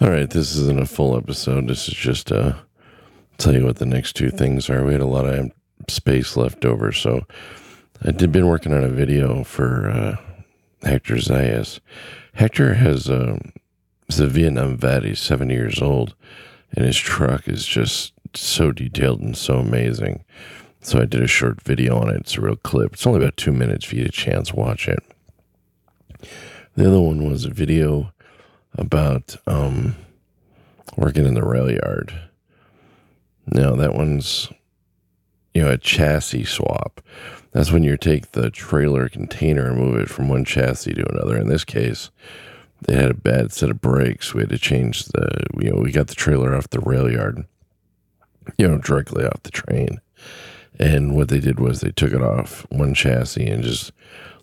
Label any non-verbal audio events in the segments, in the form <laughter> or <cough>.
All right, this isn't a full episode. This is just uh tell you what the next two things are. We had a lot of space left over, so I did been working on a video for uh, Hector Zayas. Hector has um, a Vietnam vet. He's seventy years old, and his truck is just so detailed and so amazing. So I did a short video on it. It's a real clip. It's only about two minutes. If you get a chance, watch it. The other one was a video about um, working in the rail yard. Now that one's you know a chassis swap. That's when you take the trailer container and move it from one chassis to another. In this case, they had a bad set of brakes. We had to change the you know we got the trailer off the rail yard, you know directly off the train. And what they did was they took it off one chassis and just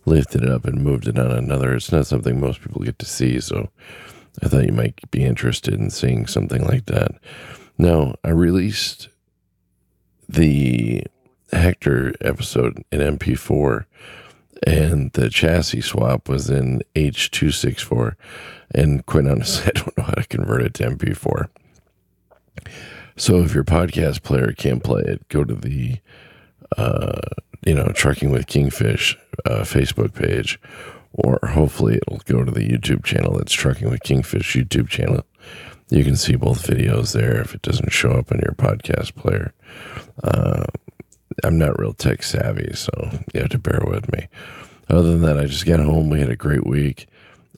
lifted it up and moved it on another. It's not something most people get to see, so I thought you might be interested in seeing something like that. Now, I released the Hector episode in MP4, and the chassis swap was in H264. And quite honestly, <laughs> I don't know how to convert it to MP4. So if your podcast player can't play it, go to the uh, you know Trucking with Kingfish uh, Facebook page, or hopefully it'll go to the YouTube channel. It's Trucking with Kingfish YouTube channel. You can see both videos there if it doesn't show up in your podcast player. Uh, I'm not real tech savvy, so you have to bear with me. Other than that, I just got home. We had a great week.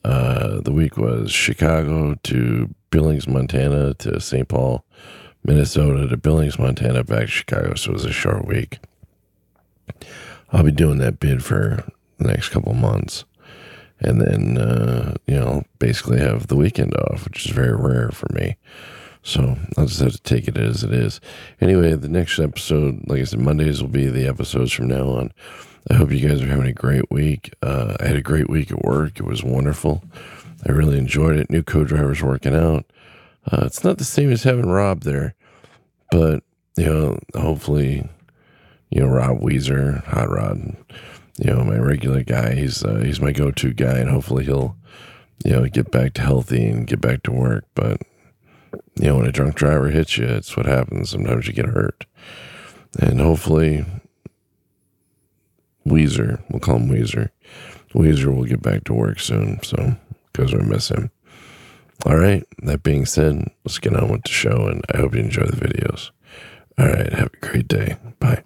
Uh, the week was Chicago to Billings, Montana to St. Paul, Minnesota to Billings, Montana, back to Chicago. So it was a short week. I'll be doing that bid for the next couple months. And then, uh, you know, basically have the weekend off, which is very rare for me. So I'll just have to take it as it is. Anyway, the next episode, like I said, Mondays will be the episodes from now on. I hope you guys are having a great week. Uh, I had a great week at work. It was wonderful. I really enjoyed it. New co drivers working out. Uh, it's not the same as having Rob there, but, you know, hopefully you know, Rob Weezer, Hot Rod, you know, my regular guy. He's uh, he's my go-to guy, and hopefully he'll, you know, get back to healthy and get back to work. But you know, when a drunk driver hits you, it's what happens. Sometimes you get hurt, and hopefully Weezer, we'll call him Weezer. Weezer will get back to work soon, so because we miss him. All right. That being said, let's get on with the show, and I hope you enjoy the videos. All right. Have a great day. Bye.